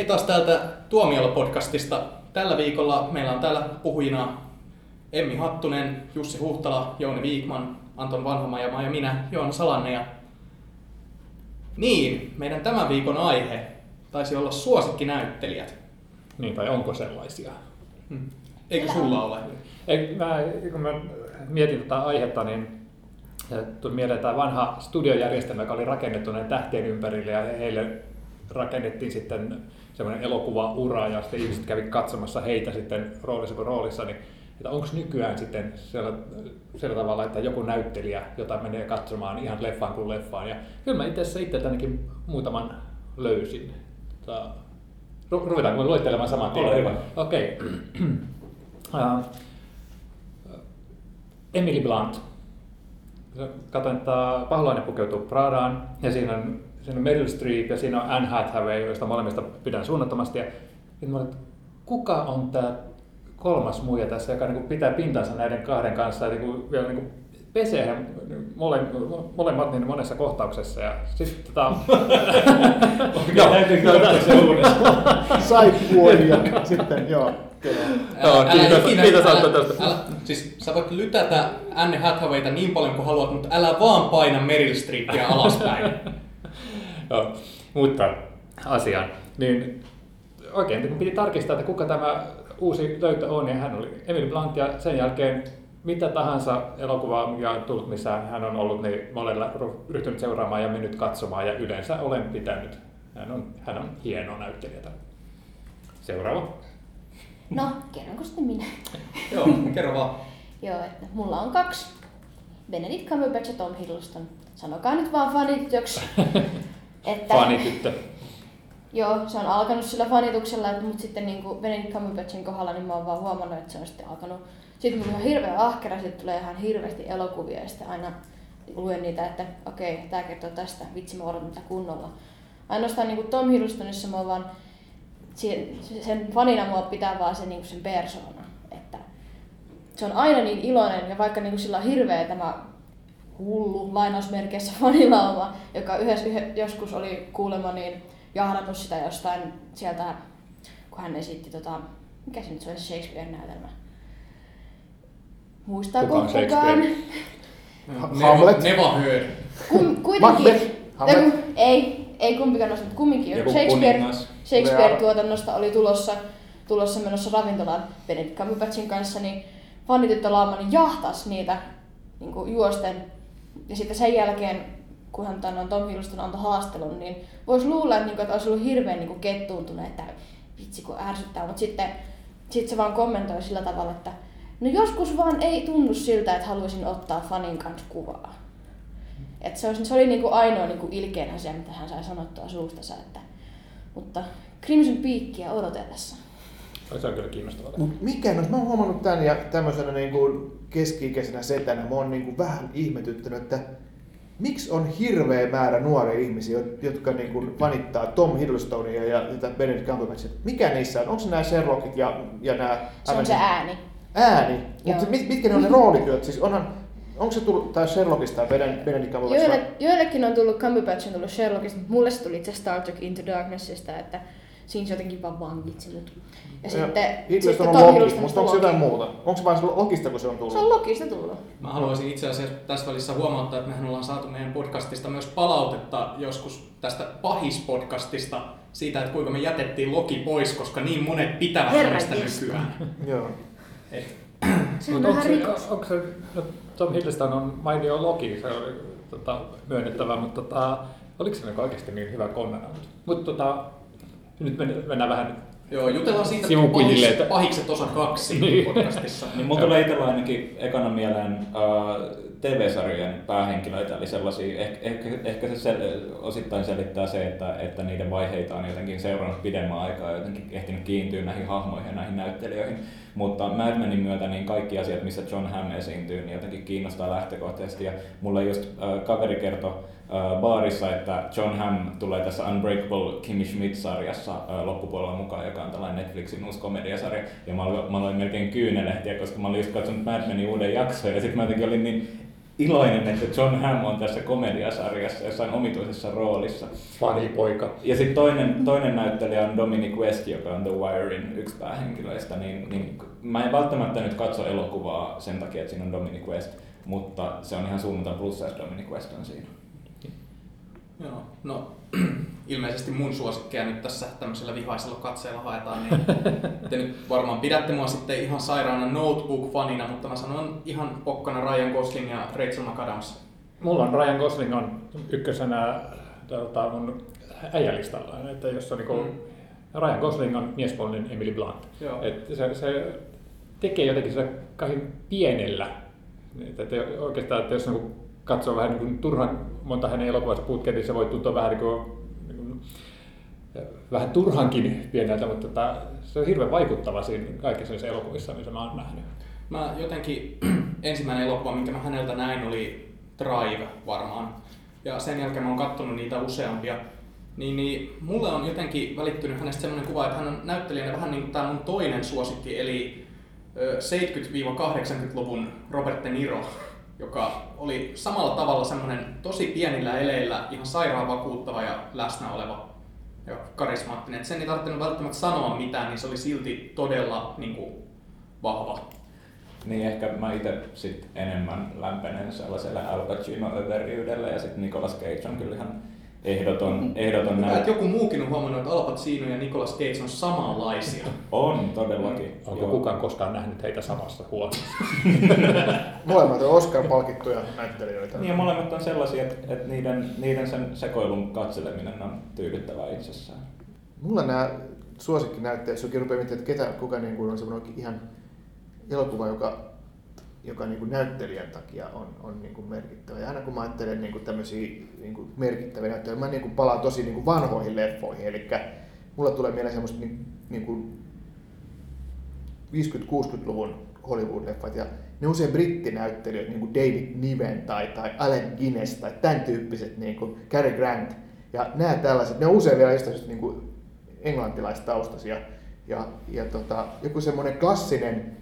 Hei taas täältä Tuomiolla-podcastista. Tällä viikolla meillä on täällä puhujina Emmi Hattunen, Jussi Huhtala, Jouni Viikman, Anton Vanhamaja ja minä, Joona Salanne. Ja... Niin, meidän tämän viikon aihe taisi olla suosikkinäyttelijät. Niin, tai onko sellaisia? Hmm. Eikö sulla ole? Ei, mä, kun mä mietin tätä aihetta, niin tuli mieleen tämä vanha studiojärjestelmä, joka oli rakennettu näiden tähtien ympärille ja heille rakennettiin sitten semmoinen elokuva-ura ja sitten ihmiset kävi katsomassa heitä sitten roolissa kuin roolissa, niin että onko nykyään sitten siellä, sillä tavalla, että joku näyttelijä, jota menee katsomaan ihan leffaan kuin leffaan. Ja kyllä mä itse asiassa itse ainakin muutaman löysin. Tota, ruvetaanko luettelemaan saman tien? Okei. Okay. uh, Emily Blunt. Katsoin, että Paholainen pukeutuu Pradaan ja siinä on siinä on Meryl Streep ja siinä on Anne Hathaway, joista molemmista pidän suunnattomasti. Ja mä olin, että kuka on tämä kolmas muija tässä, joka niin pitää pintansa näiden kahden kanssa ja niin vielä niin pesee he mole, molemmat niin monessa kohtauksessa. Ja sitten tota... joo, Sai puolia sitten, joo. Joo, kiitos, kiitos tästä. Siis sä voit lytätä Anne Hathawayta niin paljon kuin haluat, mutta älä vaan paina Meryl Streepia alaspäin. Joo, mutta asiaan. Niin oikein kun piti tarkistaa, että kuka tämä uusi löytö on, niin hän oli Emily Blunt ja sen jälkeen mitä tahansa elokuvaa, mikä on tullut, missä hän on ollut, niin mä olen ryhtynyt seuraamaan ja mennyt katsomaan ja yleensä olen pitänyt. Hän on, hän on hieno näyttelijä. Seuraava. No, kerronko sitten minä? Joo, kerro vaan. Joo, että mulla on kaksi. Benedict Cumberbatch ja Tom Hiddleston. Sanokaa nyt vaan fanitytöksi. Että, Fanityttö. Joo, se on alkanut sillä fanituksella, mutta sitten niin kuin Benedict Cumberbatchin kohdalla niin mä oon vaan huomannut, että se on sitten alkanut. Sitten mulla on hirveä ahkera, sitten tulee ihan hirveästi elokuvia ja sitten aina luen niitä, että okei, okay, tämä kertoo tästä, vitsi mä odotan mitä kunnolla. Ainoastaan niin kuin Tom Hiddlestonissa mä vaan, sen fanina mua pitää vaan se, niin kuin sen persoona. Että se on aina niin iloinen ja vaikka niin kuin sillä on hirveä tämä hullu lainausmerkeissä fanilauma, joka yhdessä, joskus oli kuulemma niin jahdannut sitä jostain sieltä, kun hän esitti, tota, mikä se nyt se Shakespeare-näytelmä. Muistaako kukaan? Hamlet. Never heard. Kum, kuitenkin. Joku, ei, ei kumpikaan nosta, mutta kumminkin. Joku Shakespeare, Shakespeare-tuotannosta oli tulossa, tulossa menossa ravintolaan Benedict Cumberbatchin kanssa, niin fanityttölauma niin jahtas niitä niin kuin juosten ja sitten sen jälkeen, kun hän tämän Tom Hiddleston antoi haastelun, niin voisi luulla, että, niinku, että olisi ollut hirveän niin kettuuntunut, että vitsi kun ärsyttää, mutta sitten sit se vaan kommentoi sillä tavalla, että no joskus vaan ei tunnu siltä, että haluaisin ottaa fanin kanssa kuvaa. Et se, olisi, se oli niinku ainoa niinku ilkein asia, mitä hän sai sanottua suustansa. Että, mutta Crimson Peakia odotellessa. Se on kyllä kiinnostavaa. Mut mikä, no mä oon huomannut tämän ja tämmöisenä niin kuin keski-ikäisenä setänä, mä oon niin kuin vähän ihmetyttänyt, että miksi on hirveä määrä nuoria ihmisiä, jotka niin kuin fanittaa Tom Hiddlestonia ja tätä Benedict Cumberbatchia. Mikä niissä on? Onko se nämä Sherlockit ja, ja nämä... Se on se ääni. Ääni? Mutta mit, mitkä ne on ne roolityöt? Siis onhan, onko se tullut tai Sherlockista tai Benedict Cumberbatch? Joille, joillekin on tullut Cumberbatch on tullut Sherlockista, mutta mulle se tuli itse Star Trek Into Darknessista, että siinä se jotenkin vaan vangitsi mut. Ja, ja sitten, sitten on Loki, mutta onko se jotain muuta? Onko se vain Lokista, kun se on tullut? Se on Lokista tullut. Mä haluaisin itse asiassa tässä välissä huomauttaa, että mehän ollaan saatu meidän podcastista myös palautetta joskus tästä pahispodcastista siitä, että kuinka me jätettiin Loki pois, koska niin monet pitävät hänestä nykyään. Joo. Se on vähän rikos. Onko se, no, Tom Hiddleston on mainio Loki, se on tota, myönnettävä, mutta tota, oliko se oikeasti niin hyvä konnana? Mutta tota, nyt mennään vähän Joo, jutellaan siitä pahis, että... pahikset osa kaksi niin. podcastissa. niin mulla tulee itsellä ainakin ekana mieleen uh, TV-sarjojen päähenkilöitä, eli sellaisia, ehkä, ehkä, ehkä se sel, osittain selittää se, että, että niiden vaiheita on jotenkin seurannut pidemmän aikaa ja jotenkin ehtinyt kiintyä näihin hahmoihin ja näihin näyttelijöihin. Mutta Mad Menin myötä niin kaikki asiat, missä John Hamm esiintyy, niin jotenkin kiinnostaa lähtökohtaisesti. Ja mulle just uh, kaveri kertoi uh, baarissa, että John Hamm tulee tässä Unbreakable Kimmy Schmidt-sarjassa uh, loppupuolella mukaan, joka on tällainen Netflixin uusi komediasarja. Ja mä, mä olin melkein kyynelehtiä, koska mä olin just katsonut Mad Menin uuden jakson ja sitten mä jotenkin olin niin iloinen, että John Hamm on tässä komediasarjassa jossain omituisessa roolissa. poika. Ja sitten toinen, toinen näyttelijä on Dominic West, joka on The Wirein yksi päähenkilöistä. Niin, niin mä en välttämättä nyt katso elokuvaa sen takia, että siinä on Dominic West, mutta se on ihan suunniltaan plussa, että Dominic West on siinä. Joo, no ilmeisesti mun suosikkeja nyt tässä tämmöisellä vihaisella katseella haetaan, niin te nyt varmaan pidätte mua sitten ihan sairaana Notebook-fanina, mutta mä sanon ihan pokkana Ryan Gosling ja Rachel McAdams. Mulla on Ryan Gosling on ykkösenä tota, mun äijälistalla, että jos on niinku, mm. Ryan Gosling on miespuolinen Emily Blunt. Joo. Et se, se tekee jotenkin sitä kahden pienellä. Että oikeastaan, että jos niinku katsoo vähän niin kuin turhan monta hänen elokuvasta putkeen, niin se voi tuntua vähän niin kuin, niin kuin vähän turhankin pieneltä, mutta tota, se on hirveän vaikuttava siinä kaikissa niissä elokuvissa, missä mä oon nähnyt. Mä jotenkin, ensimmäinen elokuva, minkä mä häneltä näin, oli Drive varmaan. Ja sen jälkeen mä oon katsonut niitä useampia. Niin, niin mulle on jotenkin välittynyt hänestä sellainen kuva, että hän on näyttelijänä vähän niin kuin tämä mun toinen suosikki, eli 70-80-luvun Robert De Niro joka oli samalla tavalla semmoinen tosi pienillä eleillä ihan sairaan vakuuttava ja läsnä oleva ja karismaattinen. Et sen ei tarvinnut välttämättä sanoa mitään, niin se oli silti todella niin kuin, vahva. Niin ehkä mä itse sit enemmän lämpenen sellaiselle Al Pacino överiydelle ja sitten Nicolas Cage on kyllä ihan ehdoton, mm. ehdoton Hyvä, että joku muukin on huomannut, että Al Pacino ja Nicolas Cage on samanlaisia. on, todellakin. Onko Joo. kukaan koskaan nähnyt heitä samassa huoneessa? molemmat on Oscar-palkittuja näyttelijöitä. Niin ja molemmat on sellaisia, että, että niiden, niiden sen sekoilun katseleminen on tyydyttävää itsessään. Mulla nämä suosikkinäyttelijät, jos rupeaa miettimään, että ketä, kuka niin kuin on semmoinen ihan elokuva, joka joka niin kuin näyttelijän takia on, on niin kuin merkittävä. Ja aina kun mä ajattelen niin kuin tämmöisiä niin kuin merkittäviä näyttelijöitä, mä niin kuin palaan tosi niin kuin vanhoihin leffoihin. Eli mulla tulee mieleen semmoista niin, niin kuin 50-60-luvun Hollywood-leffat ja ne usein brittinäyttelijät, niin kuin David Niven tai, tai Alec Guinness tai tämän tyyppiset, niin kuin Cary Grant. Ja nämä tällaiset, ne on usein vielä niin kuin englantilaistaustaisia. Ja, ja tota, joku semmoinen klassinen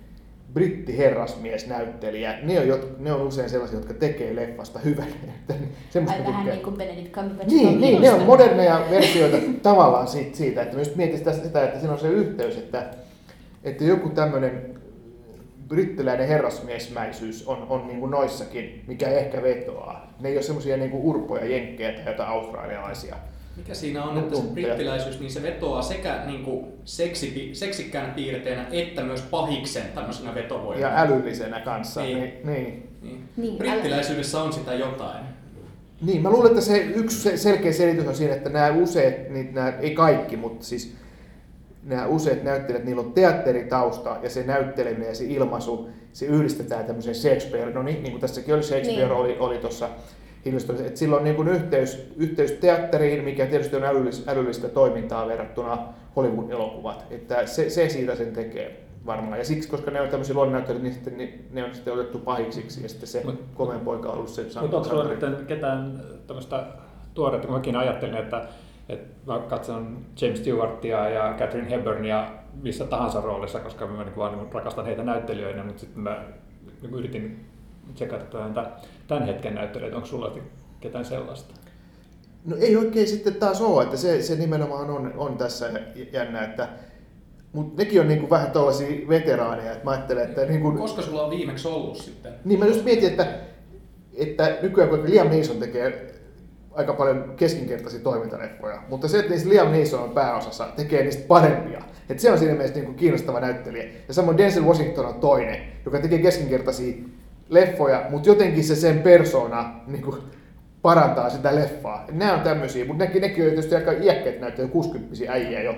brittiherrasmiesnäyttelijä, ne on, ne on usein sellaisia, jotka tekee leffasta hyvän. Ai vähän niin kuin Benedict Cumberbatch. Niin, niin ne on moderneja versioita tavallaan siitä, siitä että myös mietit sitä, että siinä on se yhteys, että, että joku tämmöinen brittiläinen herrasmiesmäisyys on, on niin kuin noissakin, mikä ehkä vetoaa. Ne ei ole semmoisia niin urpoja jenkkejä tai jotain australialaisia mikä siinä on, että se brittiläisyys, niin se vetoaa sekä niin kuin seksi, seksikkään piirteinä, että myös pahiksen tämmöisenä vetovoimana. Ja älyllisenä kanssa. Niin. Niin. niin. niin. niin Brittiläisyydessä on sitä jotain. Niin, mä luulen, että se yksi selkeä selitys on siinä, että nämä useat, niin nämä, ei kaikki, mutta siis nämä useat näyttelijät, niillä on teatteritausta ja se näytteleminen ja se ilmaisu, se yhdistetään tämmöiseen Shakespeare, no niin, niin kuin tässäkin oli Shakespeare niin. oli, oli tuossa Että sillä on niin kuin yhteys, yhteys teatteriin, mikä tietysti on älyllistä, älyllistä toimintaa verrattuna Hollywood-elokuvat. Että se, se siitä sen tekee varmaan. Ja siksi, koska ne on tämmöisiä luonnonnäyttelijöitä, niin sitten ne, ne on sitten otettu pahiksiksi ja sitten se Mut, komeen poika on ollut se Mutta onko sulla nyt ketään tämmöistä tuoretta, kun mäkin ajattelin, että, että mä katson James Stewartia ja Catherine Hepburnia missä tahansa roolissa, koska mä niin vaan niin rakastan heitä näyttelijöinä, mutta sitten mä niin yritin tsekata tämän hetken näyttelijöitä. Onko sulla ketään sellaista? No ei oikein sitten taas ole, että se, se nimenomaan on, on tässä jännä, että mutta nekin on niinku vähän tällaisia veteraaneja, että mä ajattelen, että... Niinku, Koska sulla on viimeksi ollut sitten? Niin mä just mietin, että, että nykyään kun Liam Neeson tekee aika paljon keskinkertaisia toimintaleffoja, mutta se, että niistä Liam Neeson on pääosassa, tekee niistä parempia. Että se on siinä mielessä niin kuin kiinnostava näyttelijä. Ja samoin Denzel Washington on toinen, joka tekee keskinkertaisia leffoja, mutta jotenkin se sen persona niin kuin, parantaa sitä leffaa. Nämä on tämmöisiä, mutta nekin, nekin on tietysti aika iäkkäät näyttää 60 äijä jo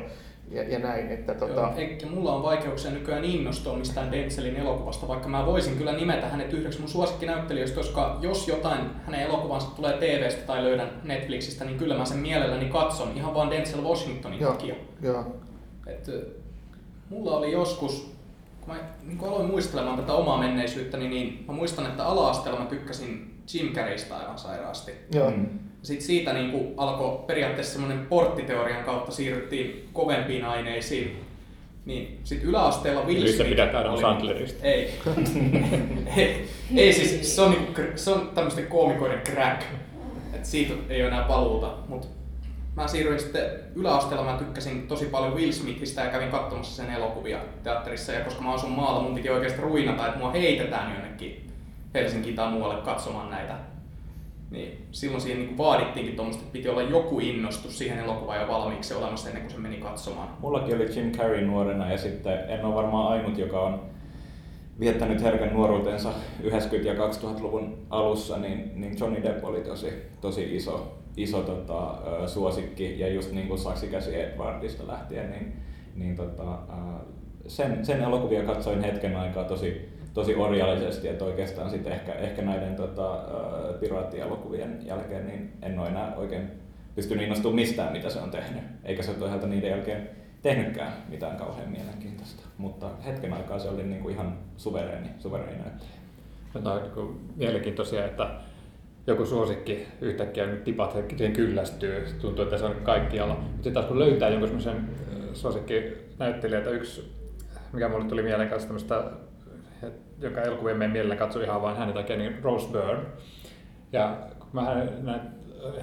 ja, ja näin. Että, tota... Joo, eikä mulla on vaikeuksia nykyään innostua mistään Denzelin elokuvasta, vaikka mä voisin kyllä nimetä hänet yhdeksi mun suosikkinäyttelijöistä, koska jos jotain hänen elokuvansa tulee TVstä tai löydän Netflixistä, niin kyllä mä sen mielelläni katson ihan vaan Denzel Washingtonin joo, takia. Joo. Et, mulla oli joskus kun mä niin kun aloin muistelemaan tätä omaa menneisyyttäni, niin mä muistan, että ala-asteella mä tykkäsin Jim Carreystä aivan sairaasti. Joo. Mm. Sitten siitä niin kuin alkoi periaatteessa semmoinen porttiteorian kautta siirryttiin kovempiin aineisiin. Niin, sit yläasteella Will Smith pidät Adam oli- Sandlerista. Ei. ei, ei siis, se on, niinku, se on tämmöisten koomikoiden crack. Et siitä ei ole enää paluuta. Mut mä siirryin sitten yläasteella, mä tykkäsin tosi paljon Will Smithistä ja kävin katsomassa sen elokuvia teatterissa. Ja koska mä asun maalla, mun piti oikeasti ruinata, että mua heitetään jonnekin Helsinkiin tai muualle katsomaan näitä. Niin silloin siihen niin vaadittiinkin tuommoista, että piti olla joku innostus siihen elokuvaan jo valmiiksi olemassa ennen kuin se meni katsomaan. Mullakin oli Jim Carrey nuorena ja sitten en ole varmaan ainut, joka on viettänyt herkän nuoruutensa 90- ja 2000-luvun alussa, niin, niin Johnny Depp oli tosi, tosi iso, iso tota, suosikki. Ja just niin kuin Saksi käsi Edwardista lähtien, niin, niin tota, sen, sen elokuvia katsoin hetken aikaa tosi, tosi orjallisesti, että oikeastaan sitten ehkä, ehkä näiden tota, piraattielokuvien jälkeen niin en ole enää oikein pystynyt innostumaan mistään, mitä se on tehnyt. Eikä se toisaalta niiden jälkeen tehnytkään mitään kauhean mielenkiintoista. Mutta hetken aikaa se oli niinku ihan suvereeni, suvereeni näyttelijä. Tämä on niin mielenkiintoisia, että joku suosikki yhtäkkiä nyt tipat siihen kyllästyy. Tuntuu, että se on kaikkialla. Mutta sitten taas kun löytää jonkun semmoisen suosikkinäyttelijä, yksi, mikä mulle tuli mieleen kanssa tämmöistä, joka elokuvien meidän mielellä katsoi ihan vain hänen takia, niin Rose Byrne. Ja kun mä hänen,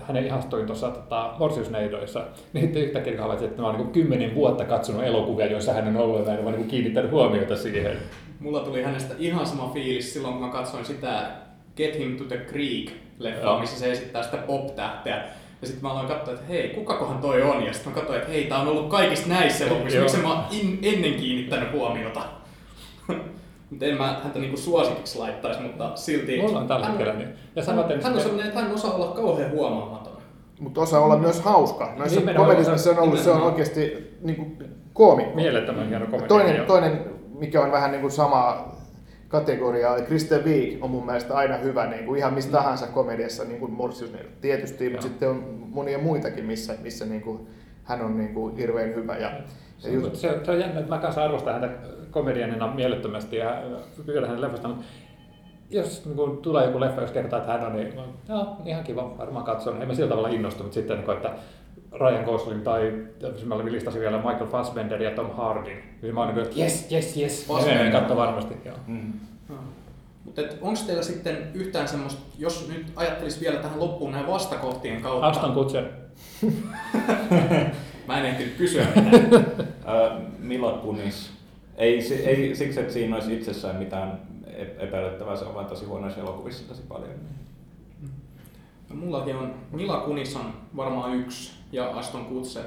hänen ihastuin tuossa tota, Morsiusneidoissa, niin sitten yhtäkkiä havaitsin, että mä oon niin kymmenen vuotta katsonut elokuvia, joissa hän on ollut ja mä ole niin kiinnittänyt huomiota siihen. Mulla tuli hänestä ihan sama fiilis silloin, kun mä katsoin sitä Get Him to the Creek-leffaa, Joo. missä se esittää sitä pop-tähteä. Ja sitten mä aloin katsoa, että hei, kukakohan toi on? Ja sitten mä katsoin, että hei, tää on ollut kaikissa näissä elokuvissa, miksi mä oon in, ennen kiinnittänyt huomiota? Mutta en mä häntä niinku suosikiksi laittaisi, mutta silti... Mulla on tällä hän- hetkellä niin. Ja Hän, samaten hän on sellainen, että hän osaa olla kauhean huomaamaton. Mutta osaa olla myös hauska. Noissa Nimenomaan. komedioissa missä on ollut, se on oikeasti niin kuin koomikko. Mielettömän hieno komedia. Toinen, toinen, mikä on vähän niin kuin sama kategoria, eli Kristen Wiig on mun mielestä aina hyvä niin kuin ihan missä tahansa komediassa, niin kuin Morsius tietysti, mutta Joo. sitten on monia muitakin, missä, missä niin kuin hän on niin kuin hirveän hyvä. Ja, ja Se, just, se, se on jännä, että mä kanssa arvostan häntä komedianina mielettömästi ja pyydän hänen leffasta, mutta jos niin kun tulee joku leffa, jos kertaa, että hän on, niin joo, ihan kiva, varmaan katson. En mä sillä tavalla innostu, mutta sitten, niin kun, että Ryan Gosling tai jos mä olin listasin vielä Michael Fassbender ja Tom Hardy, niin mä oon niin että yes, yes, yes, Fassbender. menen katso varmasti. Joo. Mm. Mutta onko teillä sitten yhtään semmoista, jos nyt ajattelis vielä tähän loppuun näin vastakohtien kautta. Aston Kutcher. Mä en ehtinyt kysyä mitään. Mila Kunis. Ei, ei siksi, että siinä olisi itsessään mitään ep- epäilyttävää, se on vain tosi huonoissa elokuvissa tosi paljon. No, mullakin on, Mila Kunis on varmaan yksi ja Aston Kutcher.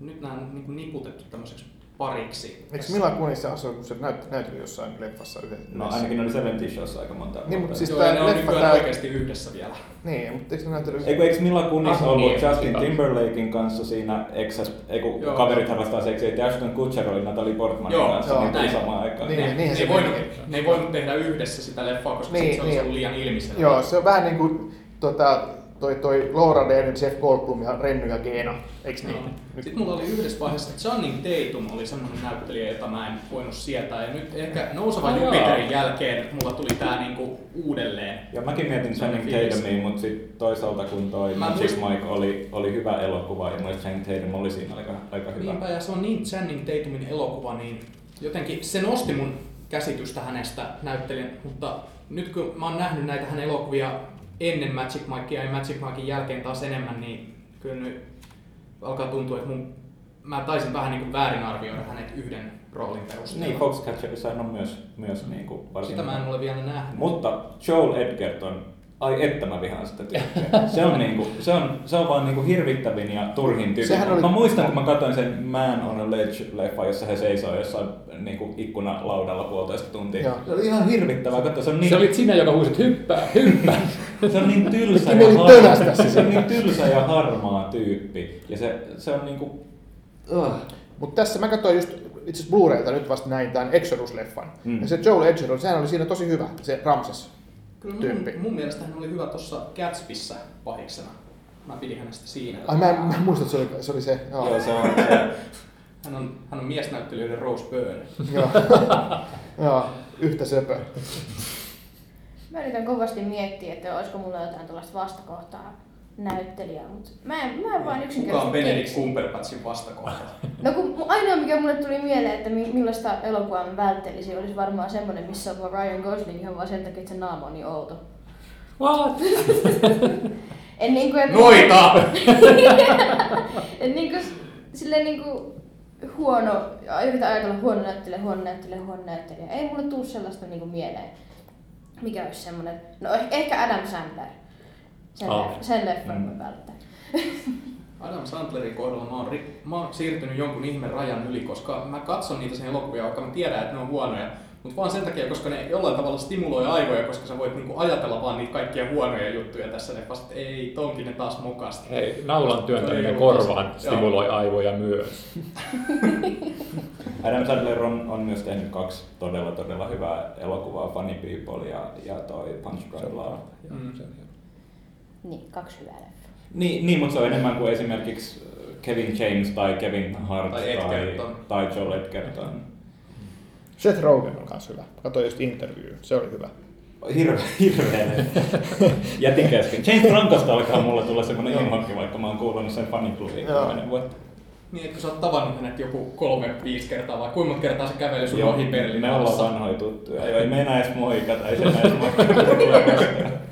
Nyt nämä on niin niputettu tämmöiseksi pariksi. eikö Mila Kunissa asu, kun se näyt, näyteli jossain leffassa yhdessä? No ainakin ne oli Seventy Showssa aika monta Niin, mutta siis Joo, ja ne on leffa, nykyään tää- oikeasti yhdessä vielä. Niin, mutta eikö ne näytely Eikö, eikö Mila Kunis Ah, ollut niin, Justin sitä. Timberlakein kanssa siinä Exas, ei kun Joo. kaverit harrastaa seksiä, että Ashton Kutcher oli Natalie Portmanin Joo, kanssa, joo, niin tuli näin. samaan aikaan. Niin, ne, niinhän ne, se ei voinut, ne ei voinut tehdä yhdessä sitä leffaa, koska Niin, niin, se olisi niin. ollut liian ilmiselvä. Joo, se on vähän niin kuin tota, toi, toi Laura Dern, Jeff Goldblum ja Renny ja Geena, eikö niin? Joo. Sitten mulla oli yhdessä vaiheessa Channing Tatum oli semmoinen näyttelijä, jota mä en voinut sietää. Ja nyt ehkä nousevan Ai Jupiterin joo. jälkeen mulla tuli tää niinku uudelleen. Ja mäkin mietin Channing. Tatumia, mutta sitten toisaalta kun toi Mä Magic muist- Mike oli, oli hyvä elokuva ja myös Channing Tatum oli siinä aika, aika hyvä. Niinpä, ja se on niin Channing Tatumin elokuva, niin jotenkin se nosti mun käsitystä hänestä näyttelijän, mutta nyt kun mä oon nähnyt näitä hänen elokuvia ennen Magic Mikea ja Magic Mikein jälkeen taas enemmän, niin kyllä nyt alkaa tuntua, että mun, mä taisin vähän niin kuin väärin arvioida hänet yhden roolin perusteella. Niin, Foxcatcherissa on myös, myös niin kuin varsin Sitä mä en ole vielä nähnyt. Mutta Joel Edgerton, ai että mä vihaan sitä tyyppiä. Se on, niinku, se on, se on vaan niinku hirvittävin ja turhin tyyppi. Oli- Mä muistan, kun mä katsoin sen Man on a Ledge-leffa, jossa he seisoo jossain niinku ikkunalaudalla puolitoista tuntia. Joo. Se oli ihan hirvittävää, katsoa. Se on niin, Se olit sinä, joka huusit hyppää, hyppää. se on niin tylsä ja harmaa. Se on niin tylsä ja harmaa tyyppi. Ja se, se on niinku... Uh. Mutta tässä mä katsoin just itse asiassa Blu-raylta nyt vasta näin tämän Exodus-leffan. Mm. Ja se Joel Edgerton, sehän oli siinä tosi hyvä, se Ramses. Kyllä tyyppi. mun, mun mielestä hän oli hyvä tuossa Gatsbyssä pahiksena. Mä pidin hänestä siinä. Ai mä en, mä en muista, että se oli se. Oli se joo. Joo, se on se. Hän on, hän on miesnäyttelijöiden Rose Byrne. joo. joo, yhtä söpö. Mä yritän kovasti miettiä, että olisiko mulla jotain tällaista vastakohtaa. näyttelijää, mutta mä en, mä en vaan Kuka yksinkertaisesti on Benedict. Cumberbatchin vastakohta? No kun ainoa mikä mulle tuli mieleen, että mi- millaista elokuvaa mä välttelisin, olisi varmaan semmonen, missä on Ryan Gosling ihan vaan sen takia, että se naama on niin outo. What? En niinku, et, Noita! en niinku, silleen niinku huono, yritän ajatella huono näyttelijä, huono näyttelijä, huono näyttelijä. Ei mulle tuu sellaista niinku mieleen. Mikä olisi semmonen, no eh- ehkä Adam Sandler. Sen, Ah. oh. sen leffan Mm. mä välttän. Adam Sandlerin kohdalla mä oon, ri- mä oon siirtynyt jonkun ihme rajan yli, koska mä katson niitä sen elokuvia, vaikka mä tiedän, että ne on huonoja. Mutta vaan sen takia, koska ne jollain tavalla stimuloi aivoja, koska sä voit niinku ajatella vaan niitä kaikkia huonoja juttuja tässä leffassa, että ei, tonkin ne taas mokasti. Hei, naulan työntäminen korvaan stimuloi aivoja myös. Adam Sandler on, on myös tehnyt kaksi todella todella hyvää elokuvaa, Funny People ja, ja toi Punch Drunk Love. Mm. Niin, kaksi hyvää leffaa. Niin, niin, mutta se on enemmän kuin esimerkiksi Kevin James tai Kevin Hart Tai tai, tai Joel Edgerton. Seth Rogen on myös hyvä. Katoin just interview, se oli hyvä. Hirveä, hirveä. Jätin kesken. James Francosta alkaa mulla tulla semmonen inhokki, vaikka mä oon kuullut sen Joo. kymmenen vuotta. Niin, että kun sä oot tavannut hänet joku kolme, viisi kertaa, vai kuinka monta kertaa se käveli sun ohi Berliinin me ollaan vanhoja tuttuja. Joo, ei meinaa edes moikata, ei se enää edes moikata.